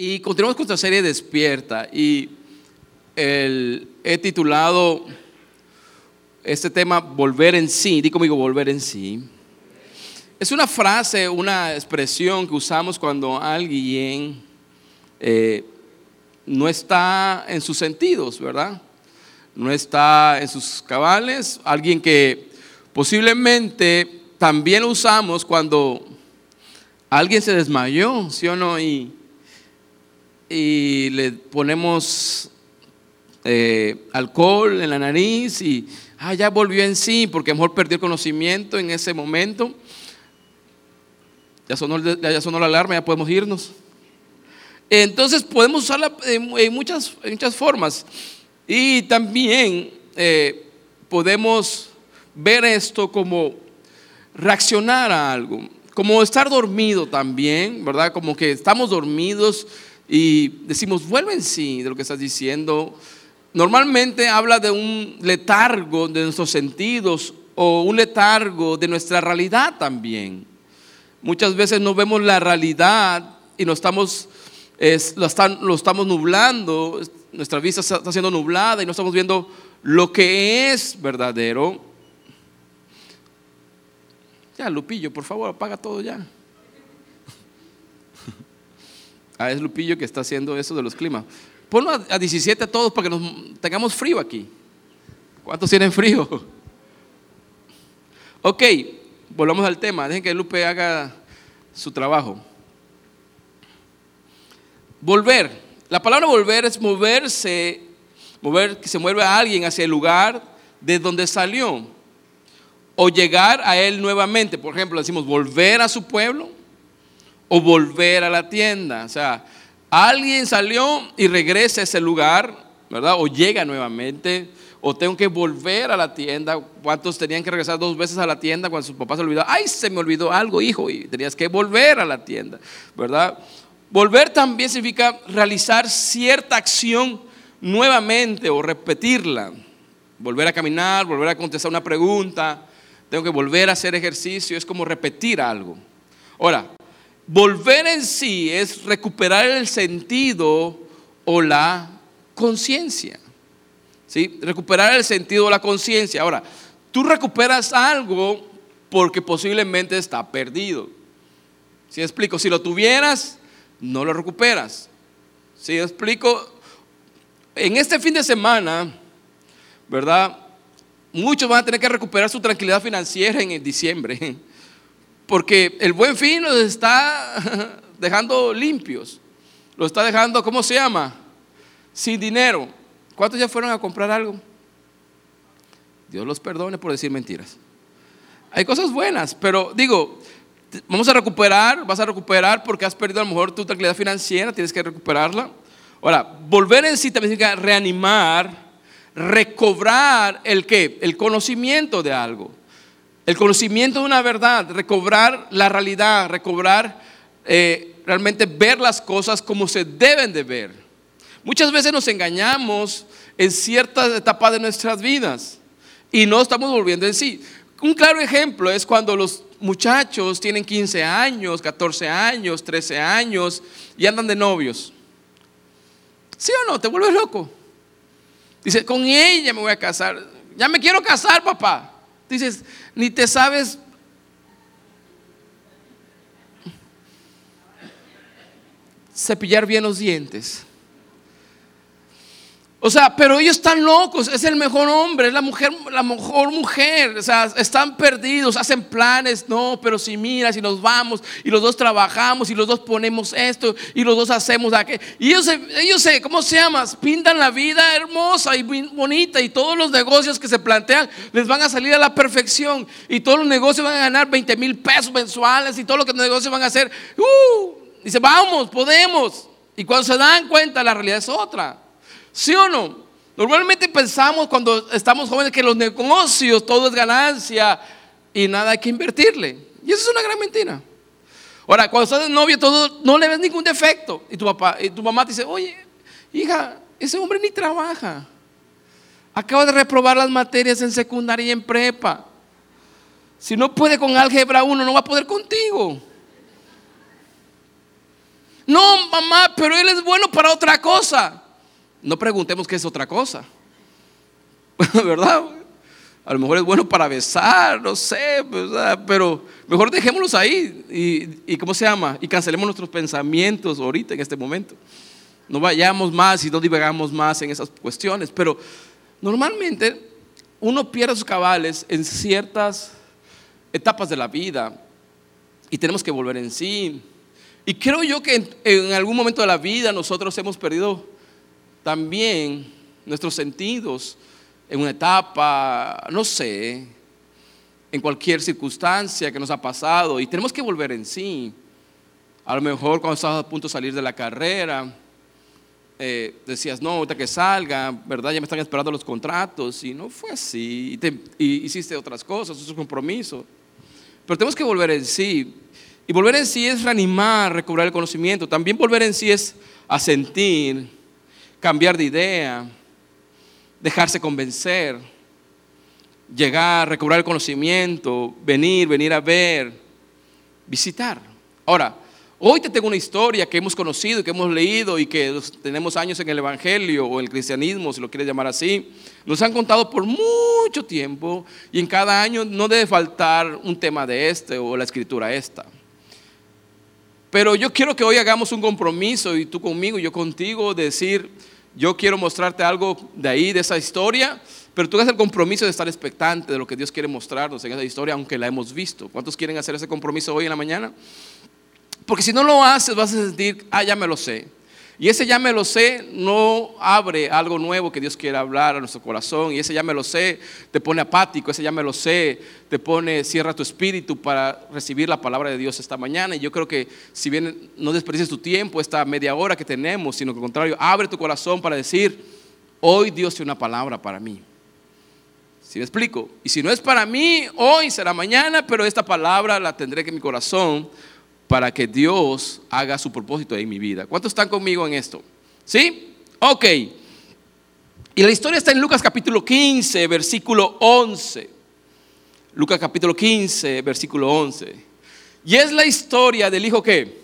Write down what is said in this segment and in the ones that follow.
Y continuamos con nuestra serie Despierta. Y he titulado este tema Volver en sí. Di conmigo, volver en sí. Es una frase, una expresión que usamos cuando alguien eh, no está en sus sentidos, ¿verdad? No está en sus cabales. Alguien que posiblemente también lo usamos cuando alguien se desmayó, ¿sí o no? Y y le ponemos eh, alcohol en la nariz y ah, ya volvió en sí porque mejor perdió el conocimiento en ese momento. Ya sonó, ya sonó la alarma, ya podemos irnos. Entonces podemos usarla en, muchas, muchas formas. Y también eh, podemos ver esto como reaccionar a algo, como estar dormido también, ¿verdad? Como que estamos dormidos y decimos, vuelve en sí de lo que estás diciendo. Normalmente habla de un letargo de nuestros sentidos o un letargo de nuestra realidad también. Muchas veces no vemos la realidad y nos estamos, lo, estamos nublando, nuestra vista está siendo nublada y no estamos viendo lo que es verdadero. Ya, Lupillo, por favor, apaga todo ya. Ah, es Lupillo que está haciendo eso de los climas. Ponlo a, 17 a todos para que nos tengamos frío aquí. ¿Cuántos tienen frío? Ok, volvamos al tema. Dejen que Lupe haga su trabajo. Volver. La palabra volver es moverse, mover que se mueve a alguien hacia el lugar de donde salió o llegar a él nuevamente. Por ejemplo, decimos volver a su pueblo o volver a la tienda. O sea, alguien salió y regresa a ese lugar, ¿verdad? O llega nuevamente, o tengo que volver a la tienda. ¿Cuántos tenían que regresar dos veces a la tienda cuando su papá se olvidó? Ay, se me olvidó algo, hijo, y tenías que volver a la tienda, ¿verdad? Volver también significa realizar cierta acción nuevamente o repetirla. Volver a caminar, volver a contestar una pregunta, tengo que volver a hacer ejercicio, es como repetir algo. Ahora, Volver en sí es recuperar el sentido o la conciencia. ¿Sí? Recuperar el sentido o la conciencia. Ahora, tú recuperas algo porque posiblemente está perdido. Si explico? Si lo tuvieras, no lo recuperas. Si explico? En este fin de semana, ¿verdad? Muchos van a tener que recuperar su tranquilidad financiera en diciembre. Porque el buen fin los está dejando limpios. Lo está dejando, ¿cómo se llama? Sin dinero. ¿Cuántos ya fueron a comprar algo? Dios los perdone por decir mentiras. Hay cosas buenas, pero digo, vamos a recuperar, vas a recuperar porque has perdido a lo mejor tu tranquilidad financiera, tienes que recuperarla. Ahora, volver en sí también significa reanimar, recobrar el qué? El conocimiento de algo. El conocimiento de una verdad, recobrar la realidad, recobrar eh, realmente ver las cosas como se deben de ver. Muchas veces nos engañamos en ciertas etapas de nuestras vidas y no estamos volviendo en sí. Un claro ejemplo es cuando los muchachos tienen 15 años, 14 años, 13 años y andan de novios. ¿Sí o no? ¿Te vuelves loco? Dice, con ella me voy a casar. Ya me quiero casar, papá. Dices, ni te sabes cepillar bien los dientes. O sea, pero ellos están locos, es el mejor hombre, es la mujer, la mejor mujer, o sea, están perdidos, hacen planes, no, pero si mira, si nos vamos y los dos trabajamos y los dos ponemos esto y los dos hacemos aquello. Y ellos, ellos ¿cómo se llama? Pintan la vida hermosa y bonita y todos los negocios que se plantean les van a salir a la perfección y todos los negocios van a ganar 20 mil pesos mensuales y todos los negocios van a hacer, uh, dice, vamos, podemos. Y cuando se dan cuenta, la realidad es otra. ¿Sí o no? Normalmente pensamos cuando estamos jóvenes que los negocios todo es ganancia y nada hay que invertirle. Y eso es una gran mentira. Ahora, cuando estás de novio, todo, no le ves ningún defecto. Y tu papá y tu mamá te dice, oye, hija, ese hombre ni trabaja. Acaba de reprobar las materias en secundaria y en prepa. Si no puede con álgebra 1, no va a poder contigo. No, mamá, pero él es bueno para otra cosa. No preguntemos qué es otra cosa. ¿Verdad? A lo mejor es bueno para besar, no sé, pero mejor dejémoslos ahí y, y, ¿cómo se llama? Y cancelemos nuestros pensamientos ahorita en este momento. No vayamos más y no divagamos más en esas cuestiones, pero normalmente uno pierde sus cabales en ciertas etapas de la vida y tenemos que volver en sí. Y creo yo que en, en algún momento de la vida nosotros hemos perdido también nuestros sentidos en una etapa, no sé, en cualquier circunstancia que nos ha pasado y tenemos que volver en sí. A lo mejor cuando estabas a punto de salir de la carrera, eh, decías, no, ahorita que salga, ¿verdad? Ya me están esperando los contratos y no fue así. Y, hiciste otras cosas, otros compromisos. Pero tenemos que volver en sí. Y volver en sí es reanimar, recobrar el conocimiento. También volver en sí es asentir, cambiar de idea dejarse convencer, llegar, recobrar el conocimiento, venir, venir a ver, visitar. Ahora, hoy te tengo una historia que hemos conocido, que hemos leído y que tenemos años en el Evangelio o el cristianismo, si lo quieres llamar así. Nos han contado por mucho tiempo y en cada año no debe faltar un tema de este o la escritura esta. Pero yo quiero que hoy hagamos un compromiso y tú conmigo y yo contigo, de decir, yo quiero mostrarte algo de ahí, de esa historia, pero tú haces el compromiso de estar expectante de lo que Dios quiere mostrarnos en esa historia, aunque la hemos visto. ¿Cuántos quieren hacer ese compromiso hoy en la mañana? Porque si no lo haces, vas a sentir, ah, ya me lo sé. Y ese ya me lo sé no abre algo nuevo que Dios quiere hablar a nuestro corazón. Y ese ya me lo sé te pone apático, ese ya me lo sé te pone, cierra tu espíritu para recibir la palabra de Dios esta mañana. Y yo creo que si bien no desperdicies tu tiempo, esta media hora que tenemos, sino que al contrario, abre tu corazón para decir, hoy Dios tiene una palabra para mí. Si me explico? Y si no es para mí, hoy será mañana, pero esta palabra la tendré que en mi corazón para que Dios haga su propósito en mi vida. ¿Cuántos están conmigo en esto? ¿Sí? Ok. Y la historia está en Lucas capítulo 15, versículo 11. Lucas capítulo 15, versículo 11. Y es la historia del hijo que?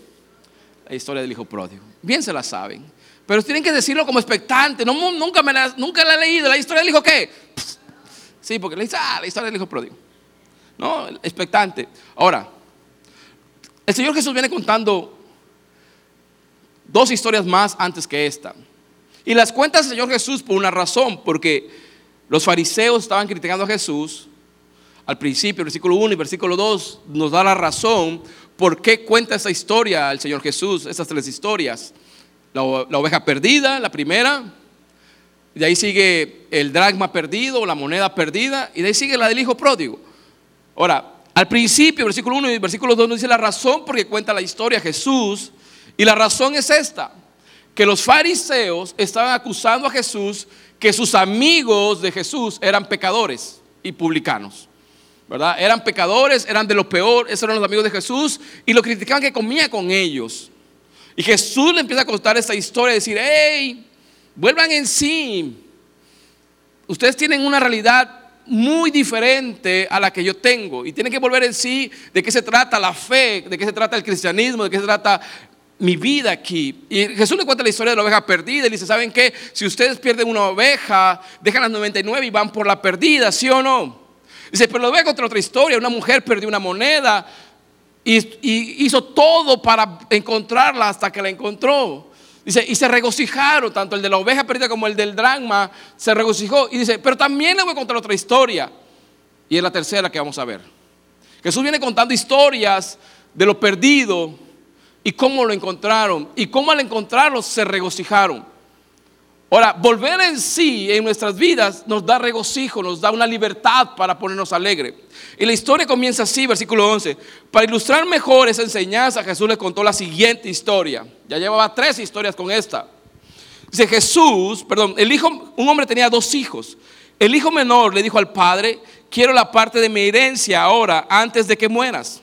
La historia del hijo pródigo. Bien se la saben. Pero tienen que decirlo como expectante. Nunca, me la, nunca la he leído. ¿La historia del hijo qué? Sí, porque le dice, ah, la historia del hijo pródigo. No, expectante. Ahora, el Señor Jesús viene contando dos historias más antes que esta. Y las cuenta el Señor Jesús por una razón, porque los fariseos estaban criticando a Jesús. Al principio, versículo 1 y versículo 2 nos da la razón por qué cuenta esta historia el Señor Jesús, estas tres historias. La, oveja perdida, la primera, de ahí sigue el dragma perdido, la moneda perdida, y de ahí sigue la del hijo pródigo. Ahora, al principio, versículo 1 y versículo 2 nos dice la razón porque cuenta la historia Jesús. Y la razón es esta, que los fariseos estaban acusando a Jesús que sus amigos de Jesús eran pecadores y publicanos. ¿Verdad? Eran pecadores, eran de lo peor, esos eran los amigos de Jesús y lo criticaban que comía con ellos. Y Jesús le empieza a contar esta historia y decir, hey, vuelvan en sí. Ustedes tienen una realidad muy diferente a la que yo tengo. Y tiene que volver en sí de qué se trata la fe, de qué se trata el cristianismo, de qué se trata mi vida aquí. Y Jesús le cuenta la historia de la oveja perdida. Y dice, ¿saben qué? Si ustedes pierden una oveja, dejan las 99 y van por la perdida, ¿sí o no? Dice, pero lo voy a contar otra historia. Una mujer perdió una moneda y hizo todo para encontrarla hasta que la encontró. Dice, y se regocijaron, tanto el de la oveja perdida como el del dragma, se regocijó. Y dice, pero también le voy a contar otra historia. Y es la tercera que vamos a ver. Jesús viene contando historias de lo perdido y cómo lo encontraron. Y cómo al encontrarlo se regocijaron. Ahora, volver en sí en nuestras vidas nos da regocijo, nos da una libertad para ponernos alegre. Y la historia comienza así, versículo 11. Para ilustrar mejor esa enseñanza, Jesús le contó la siguiente historia. Ya llevaba tres historias con esta. Dice Jesús, perdón, el hijo, un hombre tenía dos hijos. El hijo menor le dijo al padre, quiero la parte de mi herencia ahora, antes de que mueras.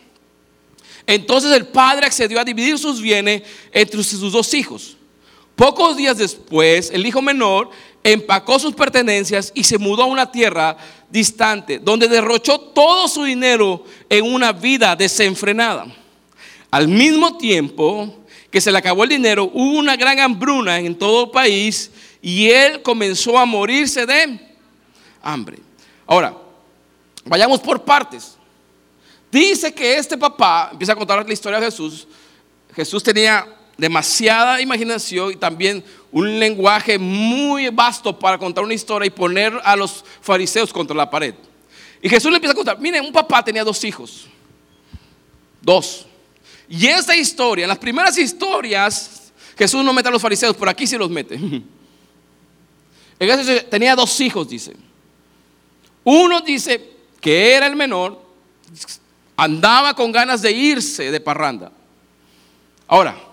Entonces el padre accedió a dividir sus bienes entre sus dos hijos. Pocos días después, el hijo menor empacó sus pertenencias y se mudó a una tierra distante, donde derrochó todo su dinero en una vida desenfrenada. Al mismo tiempo que se le acabó el dinero, hubo una gran hambruna en todo el país y él comenzó a morirse de hambre. Ahora, vayamos por partes. Dice que este papá, empieza a contar la historia de Jesús, Jesús tenía demasiada imaginación y también un lenguaje muy vasto para contar una historia y poner a los fariseos contra la pared. Y Jesús le empieza a contar, miren, un papá tenía dos hijos, dos. Y esa historia, las primeras historias, Jesús no mete a los fariseos, por aquí sí los mete. tenía dos hijos, dice. Uno dice que era el menor, andaba con ganas de irse de parranda. Ahora,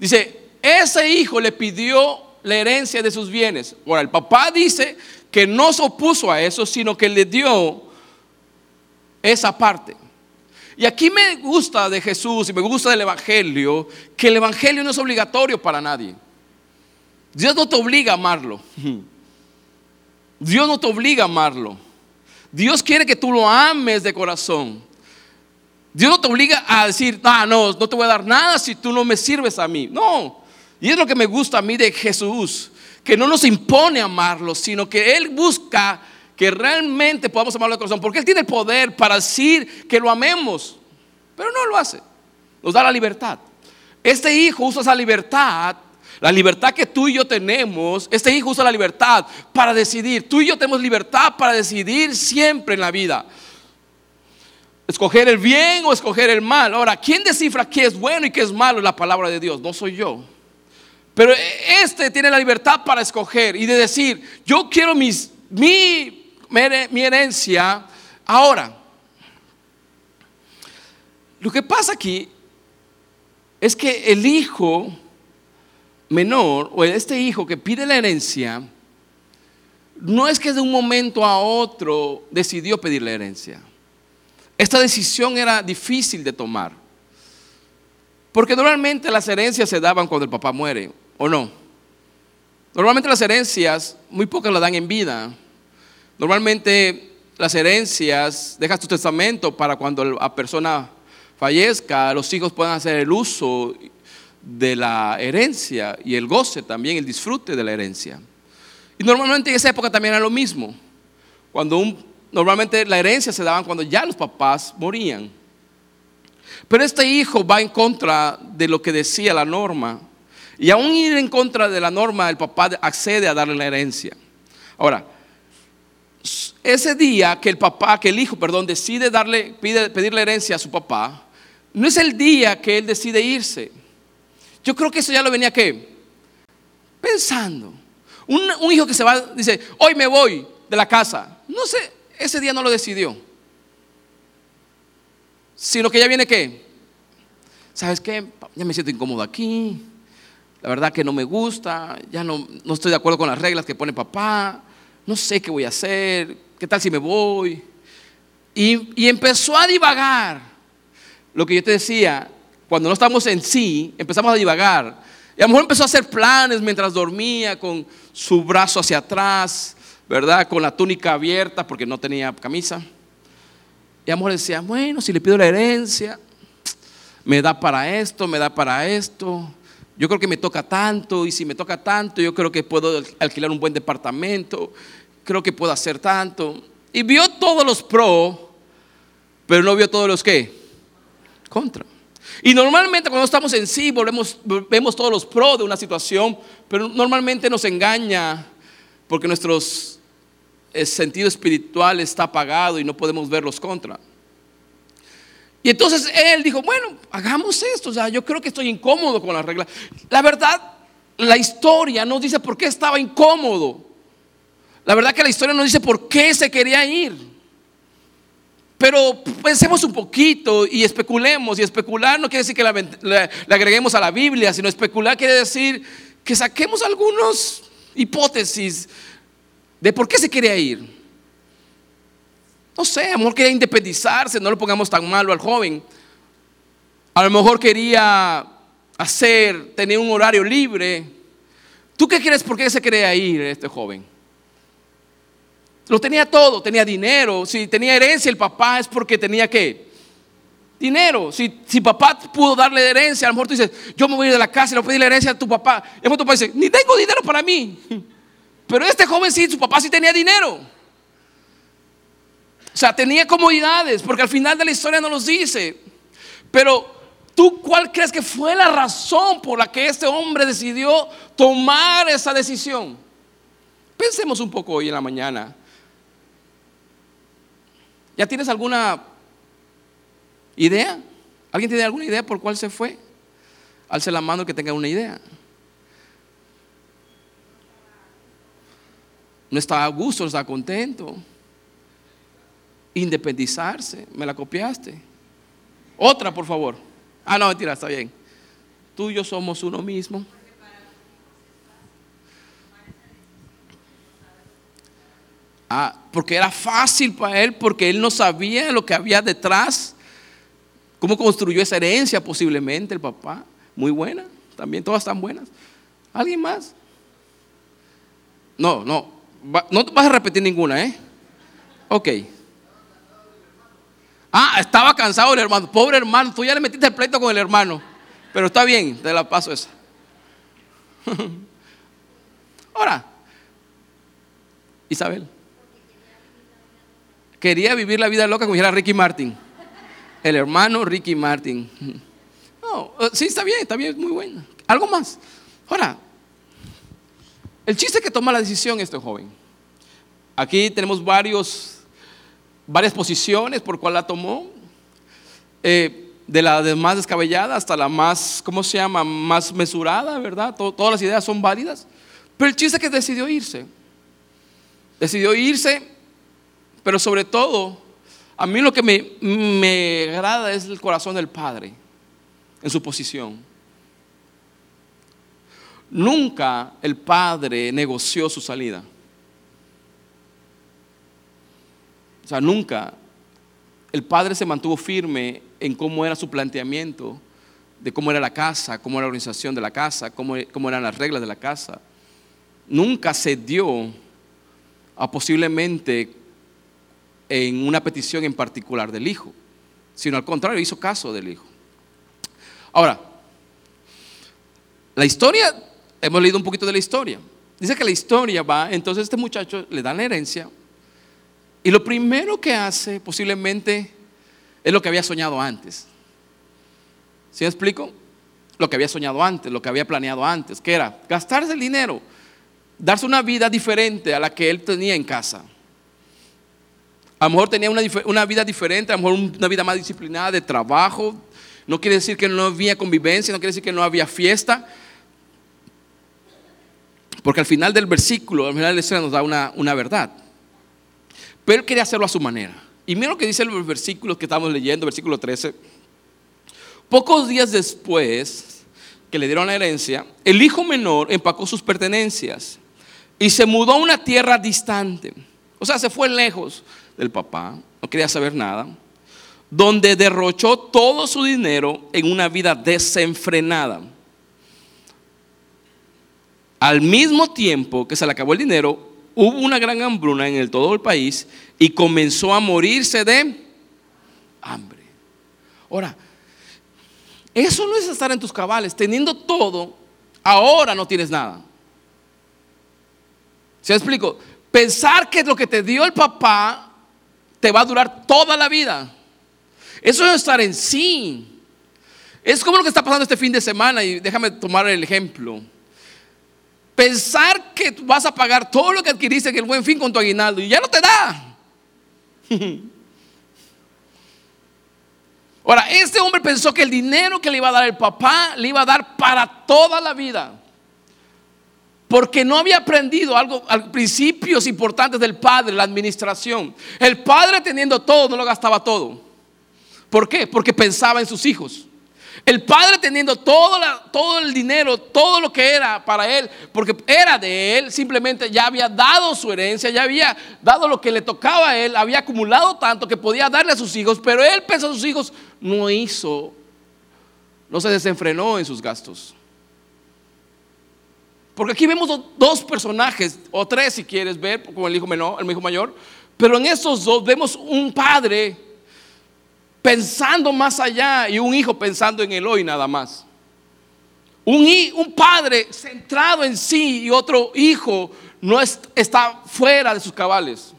dice, ese hijo le pidió la herencia de sus bienes. Ahora, el papá dice que no se opuso a eso, sino que le dio esa parte. Y aquí me gusta de Jesús y me gusta del Evangelio, que el Evangelio no es obligatorio para nadie. Dios no te obliga a amarlo. Dios no te obliga a amarlo. Dios quiere que tú lo ames de corazón. Dios no te obliga a decir, ah, no, no te voy a dar nada si tú no me sirves a mí. No. Y es lo que me gusta a mí de Jesús que no nos impone amarlo, sino que Él busca que realmente podamos amarlo de corazón, porque Él tiene el poder para decir que lo amemos, pero no lo hace, nos da la libertad. Este hijo usa esa libertad, la libertad que tú y yo tenemos, este hijo usa la libertad para decidir, tú y yo tenemos libertad para decidir siempre en la vida. Escoger el bien o escoger el mal. Ahora, ¿quién descifra qué es bueno y qué es malo? La palabra de Dios, no soy yo. Pero este tiene la libertad para escoger y de decir, yo quiero mi, mi herencia ahora. Lo que pasa aquí es que el hijo menor o este hijo que pide la herencia, no es que de un momento a otro decidió pedir la herencia. Esta decisión era difícil de tomar. Porque normalmente las herencias se daban cuando el papá muere, ¿o no? Normalmente las herencias, muy pocas las dan en vida. Normalmente las herencias, dejas tu testamento para cuando la persona fallezca, los hijos puedan hacer el uso de la herencia y el goce también, el disfrute de la herencia. Y normalmente en esa época también era lo mismo. Cuando un, normalmente la herencia se daban cuando ya los papás morían. Pero este hijo va en contra de lo que decía la norma. Y aún ir en contra de la norma, el papá accede a darle la herencia. Ahora, ese día que el papá, que el hijo, perdón, decide darle, pide, pedir la herencia a su papá, no es el día que él decide irse. Yo creo que eso ya lo venía que pensando. Un, un hijo que se va, dice, hoy me voy de la casa. No sé, ese día no lo decidió sino que ya viene qué. ¿Sabes qué? Ya me siento incómodo aquí. La verdad que no me gusta. Ya no, no estoy de acuerdo con las reglas que pone papá. No sé qué voy a hacer. ¿Qué tal si me voy? Y, y empezó a divagar. Lo que yo te decía, cuando no estamos en sí, empezamos a divagar. Y a lo mejor empezó a hacer planes mientras dormía con su brazo hacia atrás, ¿verdad? Con la túnica abierta porque no tenía camisa. Y amor decía, bueno, si le pido la herencia, me da para esto, me da para esto. Yo creo que me toca tanto y si me toca tanto, yo creo que puedo alquilar un buen departamento, creo que puedo hacer tanto. Y vio todos los pros, pero no vio todos los que contra. Y normalmente cuando estamos en sí, volvemos, vemos todos los pros de una situación, pero normalmente nos engaña porque nuestros el sentido espiritual está apagado y no podemos ver los contra. Y entonces él dijo, bueno, hagamos esto, o sea, yo creo que estoy incómodo con las reglas. La verdad, la historia nos dice por qué estaba incómodo. La verdad que la historia nos dice por qué se quería ir. Pero pensemos un poquito y especulemos. Y especular no quiere decir que le agreguemos a la Biblia, sino especular quiere decir que saquemos algunas hipótesis de por qué se quería ir. No sé, a lo mejor quería independizarse, no lo pongamos tan malo al joven. A lo mejor quería hacer, tener un horario libre. ¿Tú qué crees por qué se quería ir este joven? Lo tenía todo, tenía dinero. Si tenía herencia el papá es porque tenía que dinero. Si, si papá pudo darle herencia, a lo mejor tú dices, yo me voy a ir de la casa y le voy a pedir la herencia a tu papá. Y tu papá dice, ni tengo dinero para mí. Pero este joven sí, su papá sí tenía dinero. O sea, tenía comodidades, porque al final de la historia no los dice. Pero tú, ¿cuál crees que fue la razón por la que este hombre decidió tomar esa decisión? Pensemos un poco hoy en la mañana. ¿Ya tienes alguna idea? ¿Alguien tiene alguna idea por cuál se fue? Alce la mano que tenga una idea. No estaba a gusto, no estaba contento. Independizarse, me la copiaste. Otra, por favor. Ah, no, mentira, está bien. Tú y yo somos uno mismo. Ah, porque era fácil para él, porque él no sabía lo que había detrás, cómo construyó esa herencia posiblemente el papá. Muy buena, también todas están buenas. ¿Alguien más? No, no, no vas a repetir ninguna, ¿eh? Ok. Ah, estaba cansado el hermano. Pobre hermano, tú ya le metiste el pleito con el hermano. Pero está bien, te la paso esa. Ahora, Isabel. Quería vivir la vida loca como dijera Ricky Martin. El hermano Ricky Martin. No, eh, sí, está bien, está bien, muy bueno. Algo más. Ahora, el chiste es que toma la decisión este joven. Aquí tenemos varios, varias posiciones por cuál la tomó. Eh, de la más descabellada hasta la más, ¿cómo se llama? Más mesurada, ¿verdad? todas las ideas son válidas. Pero el chiste es que decidió irse. Decidió irse, pero sobre todo, a mí lo que me, me agrada es el corazón del Padre en su posición. Nunca el padre negoció su salida. O sea, nunca el padre se mantuvo firme en cómo era su planteamiento, de cómo era la casa, cómo era la organización de la casa, cómo, cómo eran las reglas de la casa. Nunca se dio a posiblemente en una petición en particular del hijo, sino al contrario, hizo caso del hijo. Ahora, la historia hemos leído un poquito de la historia. Dice que la historia va, entonces este muchacho le da la herencia y lo primero que hace posiblemente es lo que había soñado antes. ¿Sí me explico? Lo que había soñado antes, lo que había planeado antes, que era gastarse el dinero, darse una vida diferente a la que él tenía en casa. A lo mejor tenía una, una vida diferente, a lo mejor una vida más disciplinada de trabajo. No quiere decir que no había convivencia, no quiere decir que no había fiesta, porque al final del versículo, al final de la historia nos da una, verdad. Pero él quería hacerlo a su manera. Y mira lo que dice el versículo que estamos leyendo, versículo 13. Pocos días después que le dieron la herencia, el hijo menor empacó sus pertenencias y se mudó a una tierra distante. O sea, se fue lejos del papá, no quería saber nada, donde derrochó todo su dinero en una vida desenfrenada. Al mismo tiempo que se le acabó el dinero, hubo una gran hambruna en el, todo el país y comenzó a morirse de hambre. Ahora, eso no es estar en tus cabales. Teniendo todo, ahora no tienes nada. ¿Se explico? Pensar que lo que te dio el papá te va a durar toda la vida. Eso es estar en sí. Es como lo que está pasando este fin de semana y déjame tomar el ejemplo. Pensar que vas a pagar todo lo que adquiriste en el buen fin con tu aguinaldo y ya no te da. Ahora, este hombre pensó que el dinero que le iba a dar el papá le iba a dar para toda la vida. Porque no había aprendido algo, principios importantes del padre, la administración. El padre teniendo todo, no lo gastaba todo. ¿Por qué? Porque pensaba en sus hijos. El padre teniendo todo, todo, el dinero, todo lo que era para él, porque era de él, simplemente ya había dado su herencia, ya había dado lo que le tocaba a él, había acumulado tanto que podía darle a sus hijos, pero él pensó a sus hijos, no hizo, no se desenfrenó en sus gastos. Porque aquí vemos dos personajes, o tres si quieres ver, como el hijo menor, el hijo mayor, pero en esos dos vemos un padre pensando más allá y un hijo pensando en el hoy nada más. Un, padre centrado en sí y otro hijo no está fuera de sus cabales.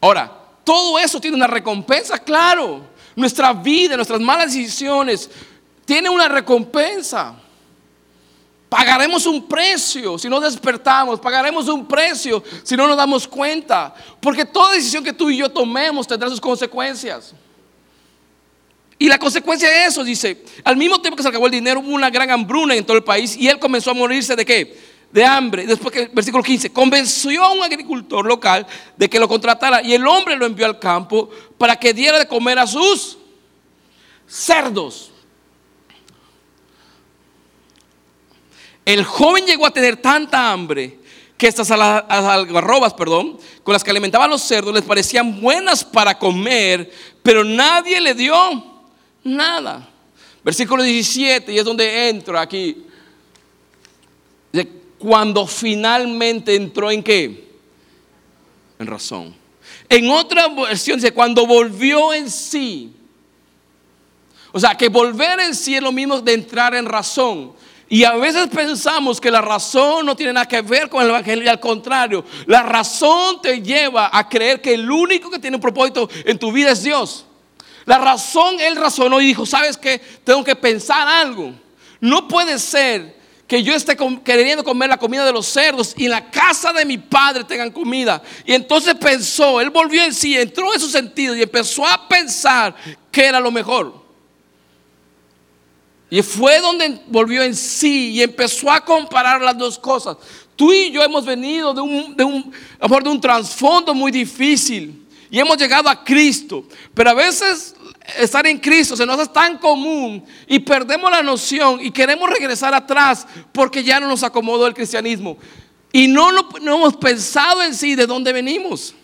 Ahora, todo eso tiene una recompensa, claro. Nuestra vida, nuestras malas decisiones, tiene una recompensa. Pagaremos un precio si no despertamos, pagaremos un precio si no nos damos cuenta, porque toda decisión que tú y yo tomemos tendrá sus consecuencias. Y la consecuencia de eso, dice, al mismo tiempo que se acabó el dinero, hubo una gran hambruna en todo el país y él comenzó a morirse de qué? De hambre. Después que, versículo 15, convenció a un agricultor local de que lo contratara y el hombre lo envió al campo para que diera de comer a sus cerdos. El joven llegó a tener tanta hambre que estas algarrobas, perdón, con las que alimentaban los cerdos les parecían buenas para comer, pero nadie le dio Nada. Versículo 17, y es donde entro aquí. Cuando finalmente entró en qué? En razón. En otra versión dice, cuando volvió en sí. O sea, que volver en sí es lo mismo de entrar en razón. Y a veces pensamos que la razón no tiene nada que ver con el Evangelio y al contrario, la razón te lleva a creer que el único que tiene un propósito en tu vida es Dios. La razón, él razonó y dijo, ¿sabes qué? Tengo que pensar algo. No puede ser que yo esté queriendo comer la comida de los cerdos y en la casa de mi padre tengan comida. Y entonces pensó, él volvió en sí, entró en su sentido y empezó a pensar que era lo mejor. Y fue donde volvió en sí y empezó a comparar las dos cosas. Tú y yo hemos venido de un, de un, de un trasfondo muy difícil y hemos llegado a Cristo. Pero a veces estar en Cristo se nos hace tan común y perdemos la noción y queremos regresar atrás porque ya no nos acomodó el cristianismo. Y no, no, hemos pensado en sí de dónde venimos.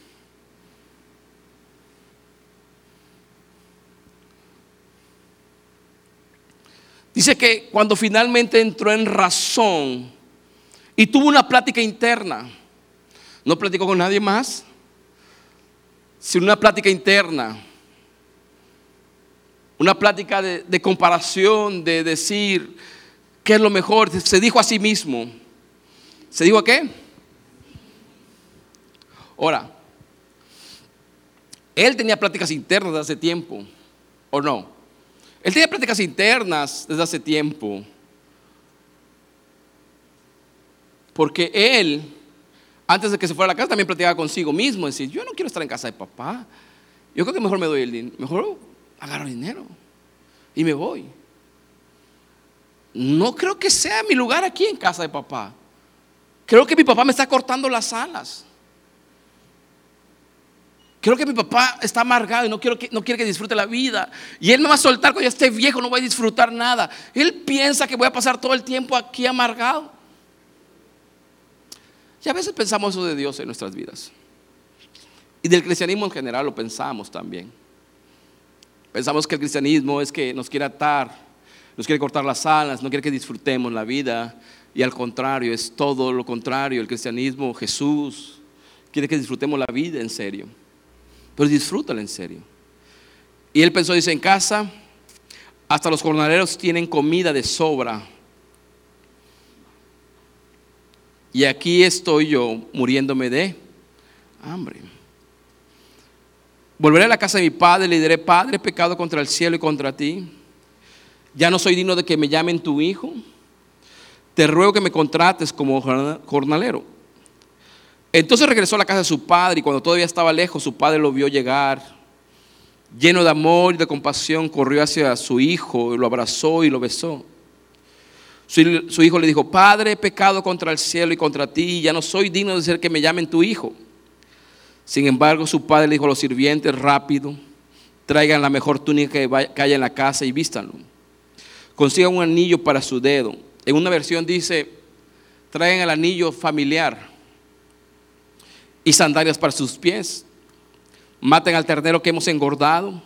Dice que cuando finalmente entró en razón y tuvo una plática interna, no platicó con nadie más, sin una plática interna, una plática de, comparación, de decir qué es lo mejor, se dijo a sí mismo. ¿Se dijo a qué? Ahora, él tenía pláticas internas desde hace tiempo, ¿o no? Él tenía pláticas internas desde hace tiempo. Porque él antes de que se fuera a la casa también platicaba consigo mismo, decir, yo no quiero estar en casa de papá. Yo creo que mejor me doy el dinero, mejor agarro el dinero y me voy. No creo que sea mi lugar aquí en casa de papá. Creo que mi papá me está cortando las alas. Creo que mi papá está amargado y no, quiere que disfrute la vida. Y él me va a soltar cuando ya esté viejo, no voy a disfrutar nada. Él piensa que voy a pasar todo el tiempo aquí amargado. Y a veces pensamos eso de Dios en nuestras vidas. Y del cristianismo en general lo pensamos también. Pensamos que el cristianismo es que nos quiere atar, nos quiere cortar las alas, no quiere que disfrutemos la vida. Y al contrario, es todo lo contrario. El cristianismo, Jesús, quiere que disfrutemos la vida en serio. Pero disfrútala en serio. Y él pensó, dice, en casa, hasta los jornaleros tienen comida de sobra Y aquí estoy yo muriéndome de hambre. Volveré a la casa de mi padre le diré, Padre, pecado contra el cielo y contra ti. Ya no soy digno de que me llamen tu hijo. Te ruego que me contrates como jornalero. Entonces regresó a la casa de su padre y cuando todavía estaba lejos, su padre lo vio llegar. Lleno de amor y de compasión, corrió hacia su hijo, lo abrazó y lo besó. Su, hijo le dijo, Padre, he pecado contra el cielo y contra ti, ya no soy digno de ser que me llamen tu hijo. Sin embargo, su padre le dijo a los sirvientes, rápido, traigan la mejor túnica que haya en la casa y vístanlo. Consigan un anillo para su dedo. En una versión dice, traigan el anillo familiar y sandalias para sus pies. Maten al ternero que hemos engordado.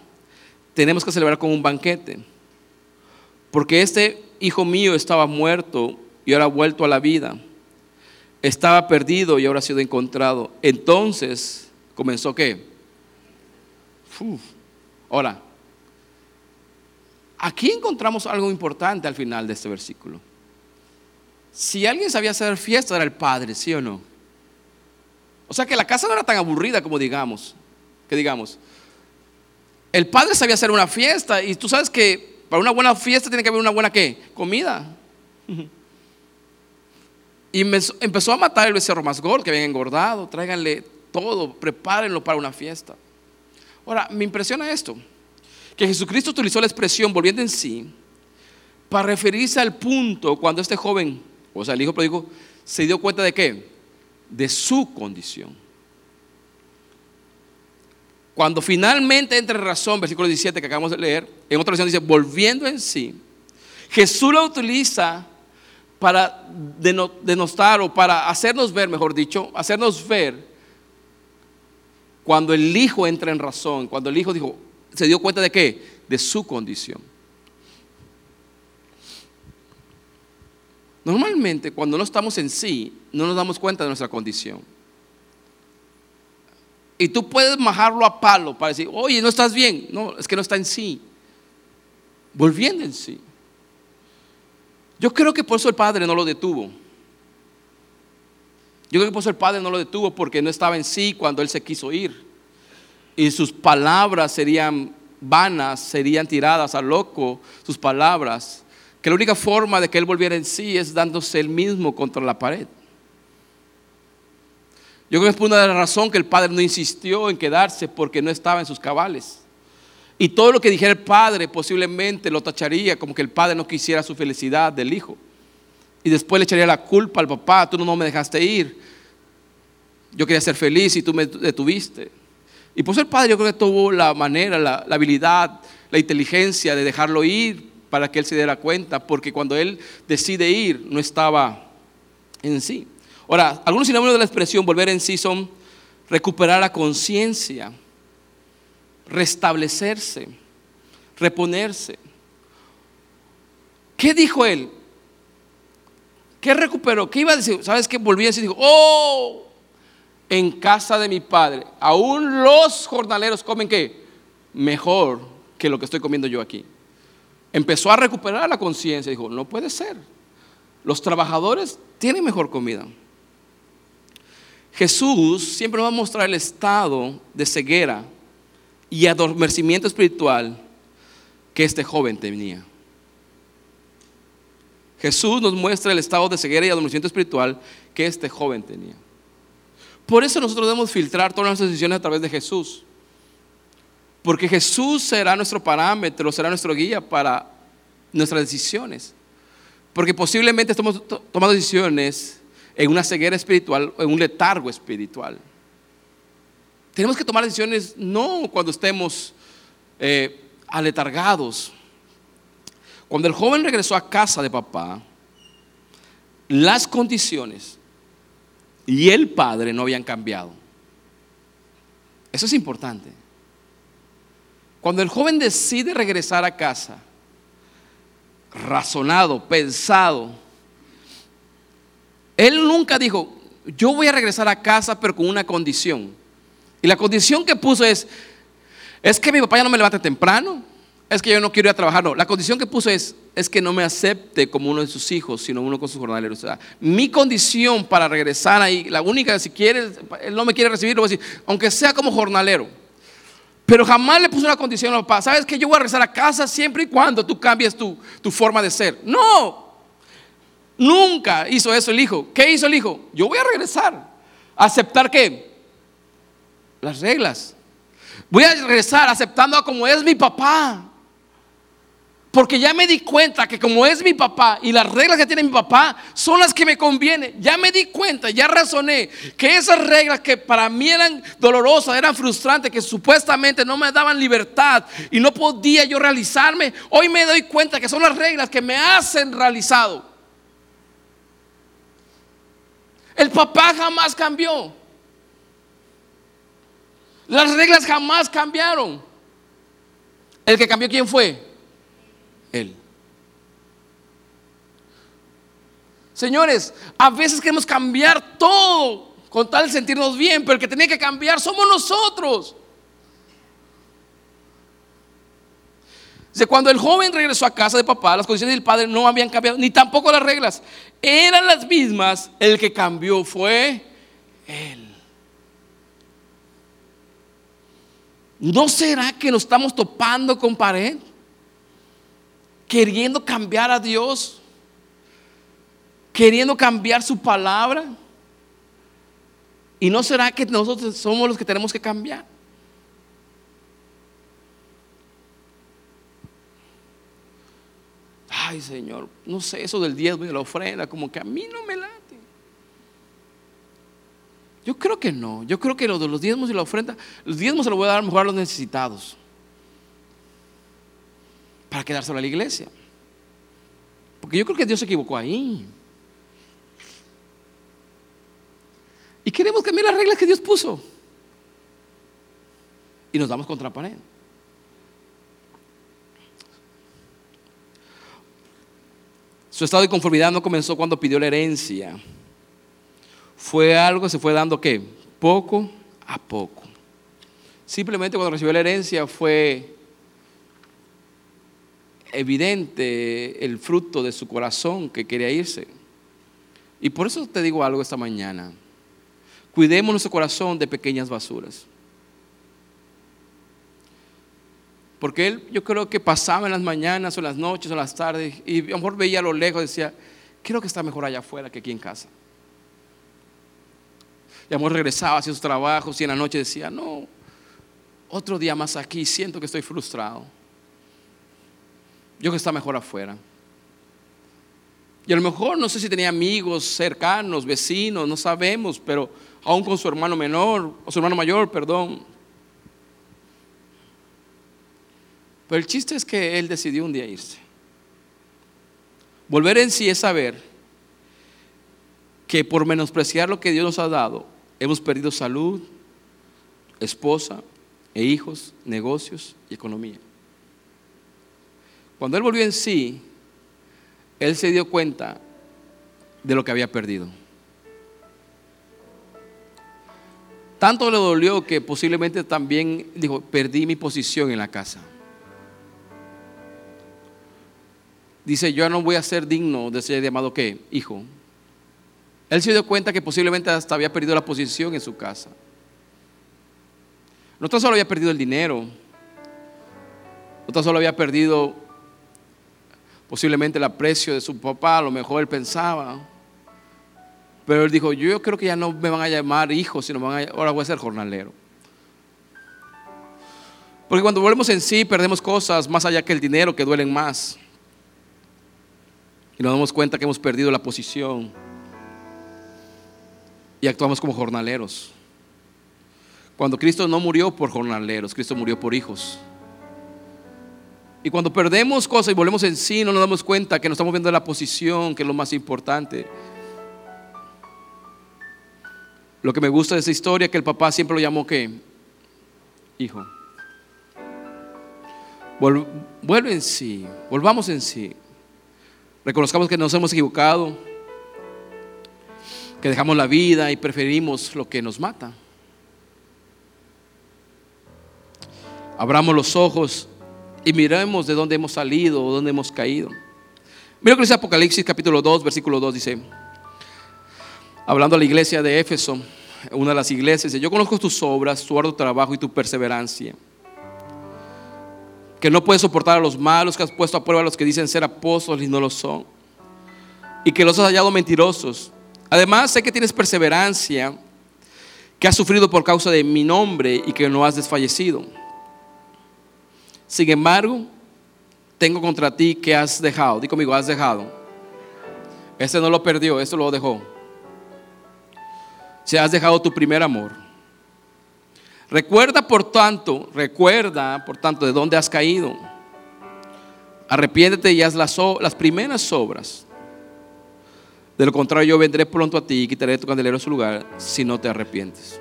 Tenemos que celebrar con un banquete. Porque este hijo mío estaba muerto y ahora ha vuelto a la vida. Estaba perdido y ahora ha sido encontrado. Entonces comenzó qué? Ahora, aquí encontramos algo importante al final de este versículo. Si alguien sabía hacer fiesta era el padre, ¿sí o no? O sea que la casa no era tan aburrida como digamos, que digamos. El padre sabía hacer una fiesta y tú sabes que para una buena fiesta tiene que haber una buena qué? Comida. Y empezó a matar el becerro más gordo que habían engordado. Tráiganle todo, prepárenlo para una fiesta. Ahora, me impresiona esto, que Jesucristo utilizó la expresión volviendo en sí para referirse al punto cuando este joven, o sea, el hijo pródigo, se dio cuenta de qué? De su condición. Cuando finalmente entra en razón, versículo 17 que acabamos de leer, en otra versión dice, volviendo en sí, Jesús lo utiliza para denostar o para hacernos ver, mejor dicho, hacernos ver cuando el hijo entra en razón, cuando el hijo dijo, se dio cuenta de qué? De su condición. Normalmente cuando no estamos en sí, no nos damos cuenta de nuestra condición. Y tú puedes majarlo a palo para decir, oye, no estás bien. No, es que no está en sí. Volviendo en sí. Yo creo que por eso el padre no lo detuvo. Yo creo que por eso el padre no lo detuvo porque no estaba en sí cuando él se quiso ir. Y sus palabras serían vanas, serían tiradas a loco, sus palabras. Que la única forma de que él volviera en sí es dándose él mismo contra la pared. Yo creo que es una razón que el padre no insistió en quedarse porque no estaba en sus cabales. Y todo lo que dijera el padre posiblemente lo tacharía como que el padre no quisiera su felicidad del hijo. Y después le echaría la culpa al papá, tú no me dejaste ir. Yo quería ser feliz y tú me detuviste. Y por el padre yo creo que tuvo la manera, la habilidad, la inteligencia de dejarlo ir para que él se diera cuenta, porque cuando él decide ir no estaba en sí. Ahora, algunos sinónimos de la expresión volver en sí son recuperar la conciencia, restablecerse, reponerse. ¿Qué dijo él? ¿Qué recuperó? ¿Qué iba a decir? ¿Sabes qué? Volví a decir, oh, en casa de mi padre, aún los jornaleros comen qué? Mejor que lo que estoy comiendo yo aquí. Empezó a recuperar la conciencia, dijo, no puede ser. Los trabajadores tienen mejor comida. Jesús siempre va a mostrar el estado de ceguera y adormecimiento espiritual que este joven tenía. Jesús nos muestra el estado de ceguera y adormecimiento espiritual que este joven tenía. Por eso nosotros debemos filtrar todas nuestras decisiones a través de Jesús. Porque Jesús será nuestro parámetro, será nuestro guía para nuestras decisiones. Porque posiblemente estamos tomando decisiones en una ceguera espiritual o en un letargo espiritual. Tenemos que tomar decisiones no cuando estemos eh, aletargados. Cuando el joven regresó a casa de papá, las condiciones y el padre no habían cambiado. Eso es importante. Cuando el joven decide regresar a casa, razonado, pensado, él nunca dijo, yo voy a regresar a casa pero con una condición. Y la condición que puso es, es que mi papá ya no me levante temprano, es que yo no quiero ir a trabajar. No, la condición que puso es, es que no me acepte como uno de sus hijos, sino uno con sus jornaleros. O sea, mi condición para regresar ahí, la única, si quiere, él no me quiere recibir, lo voy a decir, aunque sea como jornalero. Pero jamás le puso una condición al papá, ¿sabes que yo voy a regresar a casa siempre y cuando tú cambies tu, tu forma de ser? No, nunca hizo eso el hijo. ¿Qué hizo el hijo? Yo voy a regresar. ¿Aceptar qué? las reglas. Voy a regresar aceptando a como es mi papá. Porque ya me di cuenta que como es mi papá y las reglas que tiene mi papá son las que me convienen. Ya me di cuenta, ya razoné que esas reglas que para mí eran dolorosas, eran frustrantes, que supuestamente no me daban libertad y no podía yo realizarme, hoy me doy cuenta que son las reglas que me hacen realizado. El papá jamás cambió. Las reglas jamás cambiaron. El que cambió, ¿quién fue? Él. Señores, a veces queremos cambiar todo con tal de sentirnos bien, pero el que tenía que cambiar somos nosotros. Cuando el joven regresó a casa de papá, las condiciones del padre no habían cambiado, ni tampoco las reglas. Eran las mismas, el que cambió fue él. ¿No será que nos estamos topando con pared? Queriendo cambiar a Dios, queriendo cambiar su palabra. ¿Y no será que nosotros somos los que tenemos que cambiar? Ay, Señor, no sé, eso del diezmo y la ofrenda, como que a mí no me late. Yo creo que no. Yo creo que lo de los diezmos y la ofrenda, los diezmos se los voy a dar mejor a los necesitados. Para quedárselo a la iglesia. Porque yo creo que Dios se equivocó ahí. Y queremos cambiar las reglas que Dios puso. Y nos damos contra pared. Su estado de conformidad no comenzó cuando pidió la herencia. Fue algo que se fue dando ¿qué? Poco a poco. Simplemente cuando recibió la herencia fue evidente el fruto de su corazón que quería irse. Y por eso te digo algo esta mañana. Cuidemos nuestro corazón de pequeñas basuras. Porque él, yo creo que pasaba en las mañanas o en las noches o en las tardes y a veía a lo lejos y decía, creo que está mejor allá afuera que aquí en casa. Y a regresaba hacia sus trabajos y en la noche decía, no, otro día más aquí, siento que estoy frustrado. Yo que está mejor afuera. Y a lo mejor no sé si tenía amigos cercanos, vecinos, no sabemos, pero aún con su hermano menor, o su hermano mayor, perdón. Pero el chiste es que él decidió un día irse. Volver en sí es saber que por menospreciar lo que Dios nos ha dado, hemos perdido salud, esposa e hijos, negocios y economía. Cuando él volvió en sí, él se dio cuenta de lo que había perdido. Tanto le dolió que posiblemente también dijo, perdí mi posición en la casa. Dice, yo no voy a ser digno de ser llamado qué? Hijo. Él se dio cuenta que posiblemente hasta había perdido la posición en su casa. No tan solo había perdido el dinero, no tan solo había perdido posiblemente el aprecio de su papá, a lo mejor él pensaba. Pero él dijo, yo creo que ya no me van a llamar hijo, sino van a, ahora voy a ser jornalero. Porque cuando volvemos en sí perdemos cosas más allá que el dinero que duelen más. Y nos damos cuenta que hemos perdido la posición. Y actuamos como jornaleros. Cuando Cristo no murió por jornaleros, Cristo murió por hijos. Y cuando perdemos cosas y volvemos en sí, no nos damos cuenta que nos estamos viendo la posición, que es lo más importante. Lo que me gusta de esa historia es que el papá siempre lo llamó que hijo. Vuelve en sí, volvamos en sí. Reconozcamos que nos hemos equivocado, que dejamos la vida y preferimos lo que nos mata. Abramos los ojos y miremos de dónde hemos salido o dónde hemos caído. Mira lo que dice Apocalipsis capítulo 2, versículo 2, dice, hablando a la iglesia de Éfeso, una de las iglesias, dice, yo conozco tus obras, tu arduo trabajo y tu perseverancia. Que no puedes soportar a los malos, que has puesto a prueba a los que dicen ser apóstoles y no lo son. Y que los has hallado mentirosos. Además, sé que tienes perseverancia, que has sufrido por causa de mi nombre y que no has desfallecido. Sin embargo, tengo contra ti que has dejado. Di conmigo, has dejado. Este no lo perdió, este lo dejó. Si has dejado tu primer amor. Recuerda, por tanto, recuerda, por tanto, de dónde has caído. Arrepiéntete y haz las, las primeras obras. De lo contrario, yo vendré pronto a ti y quitaré tu candelero a su lugar si no te arrepientes.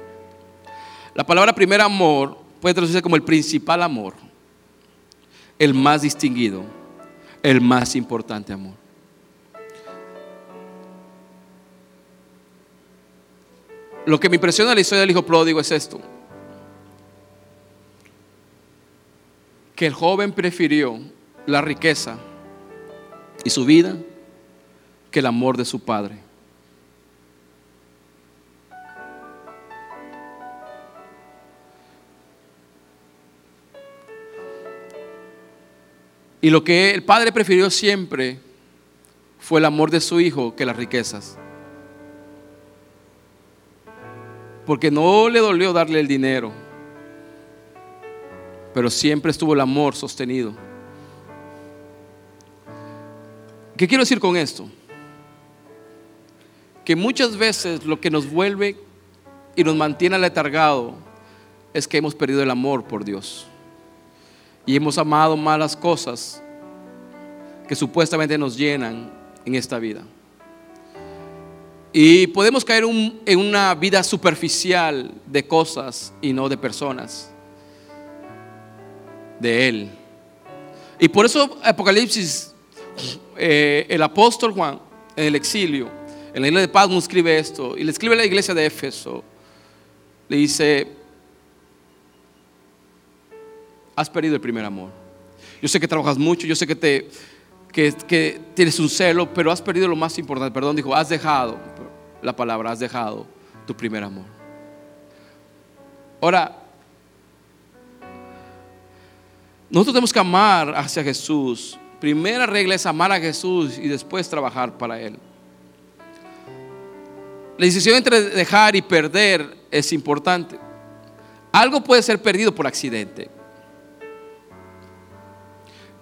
La palabra primer amor puede traducirse como el principal amor el más distinguido, el más importante amor. Lo que me impresiona de la historia del hijo pródigo es esto. Que el joven prefirió la riqueza y su vida que el amor de su padre. Y lo que el padre prefirió siempre fue el amor de su hijo que las riquezas. Porque no le dolió darle el dinero, pero siempre estuvo el amor sostenido. ¿Qué quiero decir con esto? Que muchas veces lo que nos vuelve y nos mantiene aletargado es que hemos perdido el amor por Dios y hemos amado malas cosas que supuestamente nos llenan en esta vida. Y podemos caer en una vida superficial de cosas y no de personas, de Él. Y por eso Apocalipsis, eh, el apóstol Juan, en el exilio, en la isla de Pasmo escribe esto, y le escribe a la iglesia de Éfeso, le dice, has perdido el primer amor. Yo sé que trabajas mucho, yo sé que, te, que, tienes un celo, pero has perdido lo más importante. Perdón, dijo, has dejado, la palabra, has dejado tu primer amor. Ahora, nosotros tenemos que amar hacia Jesús. Primera regla es amar a Jesús y después trabajar para Él. La decisión entre dejar y perder es importante. Algo puede ser perdido por accidente.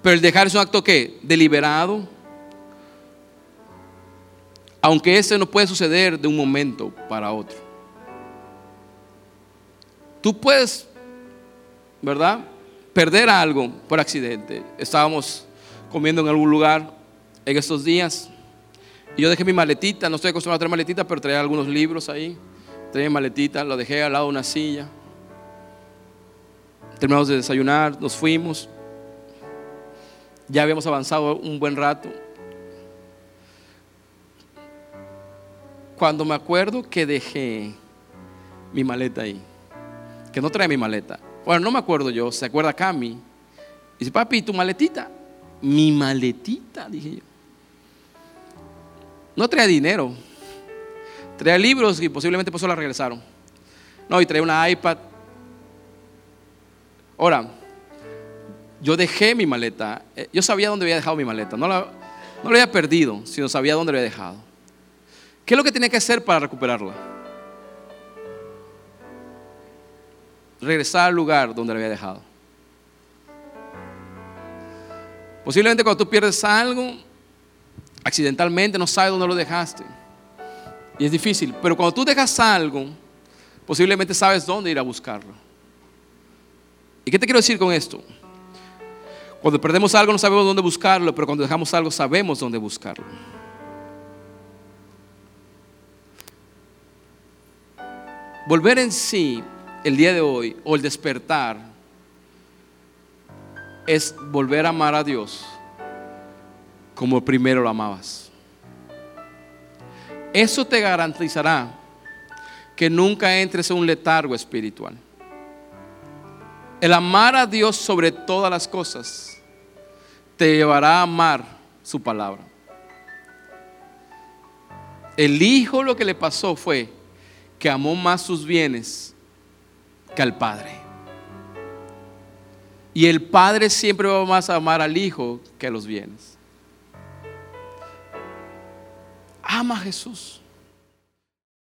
Pero el dejar es un acto que deliberado, aunque ese no puede suceder de un momento para otro. Tú puedes, ¿verdad? Perder algo por accidente. Estábamos comiendo en algún lugar en estos días y yo dejé mi maletita, no estoy acostumbrado a traer maletita, pero traía algunos libros ahí. Traía mi maletita, lo dejé al lado de una silla. Terminamos de desayunar, nos fuimos. Ya habíamos avanzado un buen rato. Cuando me acuerdo que dejé mi maleta ahí, que no trae mi maleta. Bueno, no me acuerdo yo, se acuerda Cami. Dice, papi, ¿tu maletita? Mi maletita, dije yo. No traía dinero, traía libros y posiblemente por eso la regresaron. No, y traía una iPad. Ahora, yo dejé mi maleta. Eh, yo sabía dónde había dejado mi maleta. No la, no la había perdido, sino sabía dónde había dejado. ¿Qué es lo que tenía que hacer para recuperarla? Regresar al lugar donde la había dejado. Posiblemente cuando tú pierdes algo, accidentalmente no sabes dónde lo dejaste. Y es difícil. Pero cuando tú dejas algo, posiblemente sabes dónde ir a buscarlo. ¿Y qué te quiero decir con esto? Cuando perdemos algo no sabemos dónde buscarlo, pero cuando dejamos algo sabemos dónde buscarlo. Volver en sí el día de hoy o el despertar es volver a amar a Dios como primero lo amabas. Eso te garantizará que nunca entres en un letargo espiritual. El amar a Dios sobre todas las cosas te llevará a amar su palabra. El hijo lo que le pasó fue que amó más sus bienes que al padre. Y el padre siempre va más a amar al hijo que a los bienes. Ama a Jesús.